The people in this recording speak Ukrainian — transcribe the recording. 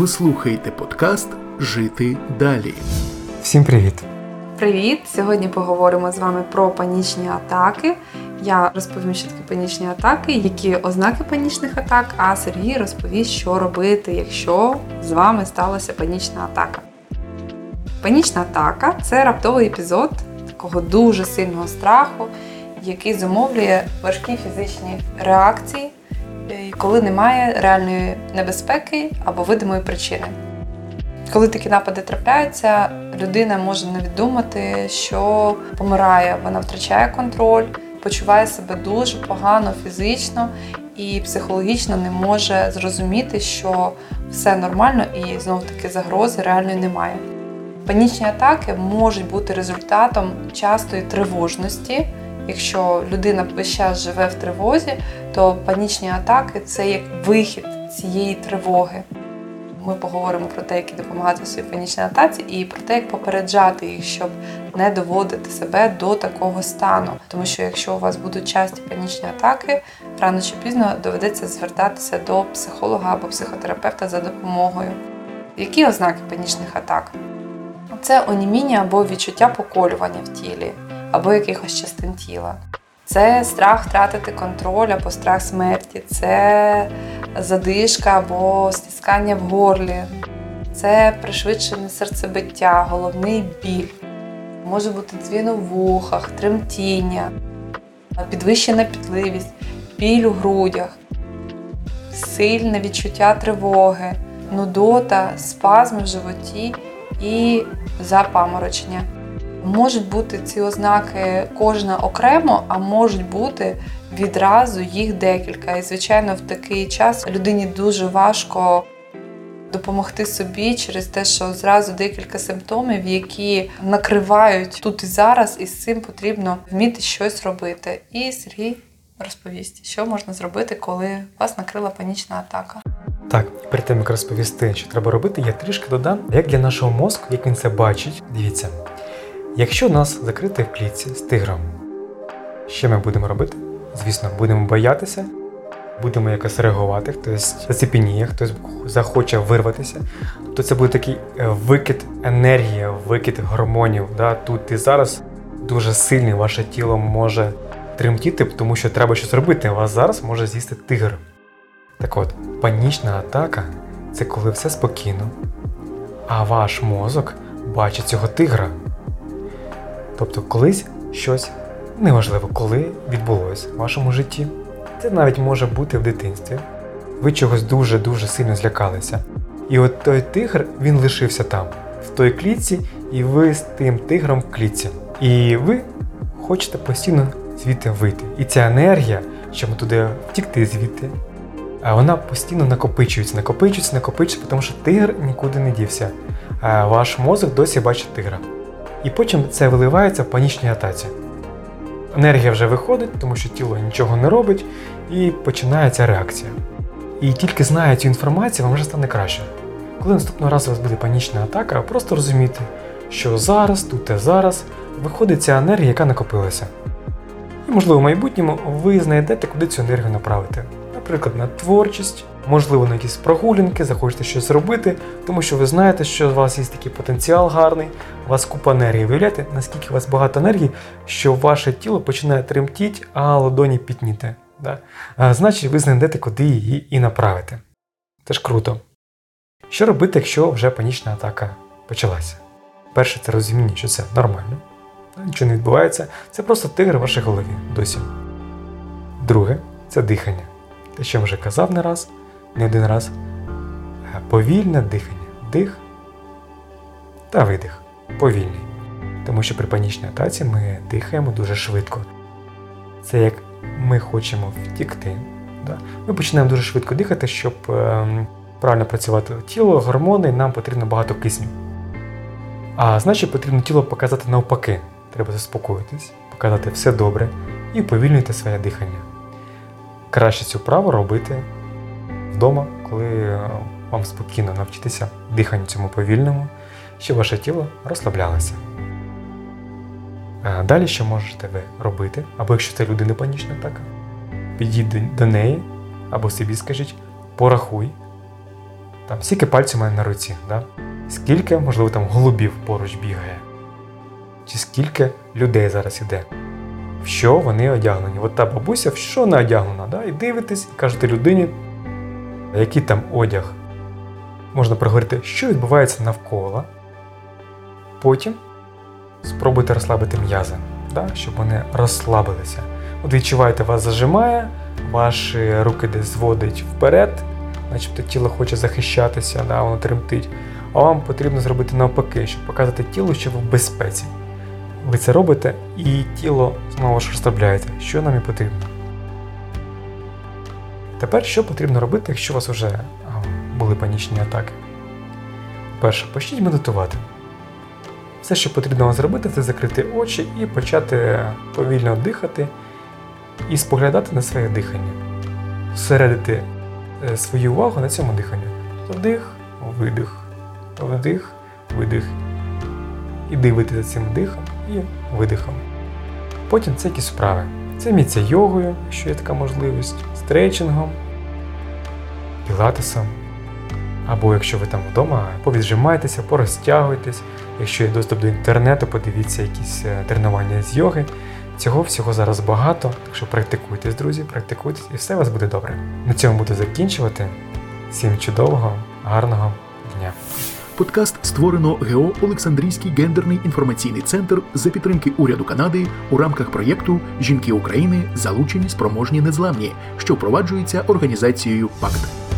Ви слухаєте подкаст Жити далі. Всім привіт! Привіт! Сьогодні поговоримо з вами про панічні атаки. Я розповім, що таке панічні атаки, які ознаки панічних атак, а Сергій розповість, що робити, якщо з вами сталася панічна атака. Панічна атака це раптовий епізод такого дуже сильного страху, який зумовлює важкі фізичні реакції, коли немає реальної небезпеки або видимої причини. Коли такі напади трапляються, людина може навіть думати, що помирає, вона втрачає контроль, почуває себе дуже погано фізично і психологічно не може зрозуміти, що все нормально і знов таки загрози реальної немає. Панічні атаки можуть бути результатом частої тривожності. Якщо людина весь час живе в тривозі, то панічні атаки це як вихід цієї тривоги. Ми поговоримо про те, як допомагати своїй панічній атаці, і про те, як попереджати їх, щоб не доводити себе до такого стану. Тому що якщо у вас будуть часті панічні атаки, рано чи пізно доведеться звертатися до психолога або психотерапевта за допомогою. Які ознаки панічних атак? Це оніміння або відчуття поколювання в тілі, або якихось частин тіла. Це страх втратити контроль або страх смерті, це задишка або стискання в горлі, це пришвидшене серцебиття, головний біль. Може бути дзвін у вухах, тремтіння, підвищена пітливість, біль у грудях, сильне відчуття тривоги, нудота, спазми в животі і запаморочення. Можуть бути ці ознаки кожна окремо, а можуть бути відразу їх декілька. І, звичайно, в такий час людині дуже важко допомогти собі через те, що зразу декілька симптомів, які накривають тут і зараз, і з цим потрібно вміти щось робити. І Сергій розповість, що можна зробити, коли вас накрила панічна атака. Так, перед тим як розповісти, що треба робити, я трішки додам, як для нашого мозку, як він це бачить. Дивіться, якщо нас закрити в клітці з тигром, що ми будемо робити? Звісно, будемо боятися, будемо якось реагувати, хтось зацепеніє, хтось захоче вирватися. Тобто це буде такий е, викид енергії, викид гормонів. Да? Тут і зараз дуже сильний ваше тіло може тремтіти, тому що треба щось робити. Вас зараз може з'їсти тигр. Так от, панічна атака це коли все спокійно, а ваш мозок бачить цього тигра. Тобто колись щось неважливо, коли відбулося в вашому житті. Це навіть може бути в дитинстві. Ви чогось дуже-дуже сильно злякалися. І от той тигр він лишився там, в той клітці, і ви з тим тигром в клітці. І ви хочете постійно звідти вийти. І ця енергія, щоб туди втікти звідти, вона постійно накопичується, накопичується, накопичується, тому що тигр нікуди не дівся. Ваш мозок досі бачить тигра. І потім це виливається в панічній атаці. Енергія вже виходить, тому що тіло нічого не робить, і починається реакція. І тільки знає цю інформацію, вам вже стане краще. Коли наступного разу у вас буде панічна атака, просто розуміти, що зараз, тут і зараз виходить ця енергія, яка накопилася. І, можливо, в майбутньому ви знайдете, куди цю енергію направити. Наприклад, на творчість, можливо, на якісь прогулянки, захочете щось робити, тому що ви знаєте, що у вас є такий потенціал гарний, у вас купа енергії. Виявляєте, наскільки у вас багато енергії, що ваше тіло починає тремтіти, а ладоні пітніти. Да? А, Значить, ви знайдете, куди її і направити. Це ж круто. Що робити, якщо вже панічна атака почалася? Перше, це розуміння, що це нормально, нічого не відбувається, це просто тигр в вашій голові досі. Друге це дихання. Те, що я вже казав не раз, не один раз. Повільне дихання. Дих та видих. Повільний. Тому що при панічній атаці ми дихаємо дуже швидко. Це як ми хочемо втікти. Да? Ми починаємо дуже швидко дихати, щоб е, правильно працювати тіло, гормони, нам потрібно багато кисню. А значить, потрібно тіло показати навпаки. Треба заспокоїтись, показати все добре і уповільнюйте своє дихання. Краще цю праву робити вдома, коли е, вам спокійно навчитися диханню цьому повільному, щоб ваше тіло розслаблялося. Е, далі що можете ви робити, або якщо це людина панічна атака, підійдіть до неї або собі скажіть, порахуй там, скільки пальців у мене на руці, да? скільки, можливо, там голубів поруч бігає, чи скільки людей зараз іде, в що вони одягнені. От та бабуся в що не одягнена, да? і дивитесь, і кажете людині, який там одяг. Можна проговорити, що відбувається навколо. Потім спробуйте розслабити м'язи, да? щоб вони розслабилися. От відчуваєте, вас зажимає, ваші руки десь зводить вперед, начебто тіло хоче захищатися, да, воно тремтить. А вам потрібно зробити навпаки, щоб показати тілу, що ви в безпеці. Ви це робите, і тіло знову ж розслабляється, що нам і потрібно. Тепер що потрібно робити, якщо у вас вже були панічні атаки? Перше, почніть медитувати. Все, що потрібно вам зробити, це закрити очі і почати повільно дихати і споглядати на своє дихання, зсередити е, свою увагу на цьому диханні. Вдих, видих, вдих, видих. І дивитися цим дихом і видихом. Потім це якісь справи. Займіться йогою, якщо є така можливість, стретчингом, пілатесом. Або якщо ви там вдома, повіджимайтеся, порозтягуйтесь. Якщо є доступ до інтернету, подивіться якісь е, тренування з йоги. Цього всього зараз багато, так що практикуйтесь, друзі, практикуйтесь, і все у вас буде добре. На цьому буду закінчувати. Всім чудового, гарного дня! Подкаст створено ГО Олександрійський гендерний інформаційний центр за підтримки уряду Канади у рамках проєкту Жінки України залучені спроможні незламні, що впроваджується організацією ПАКТ.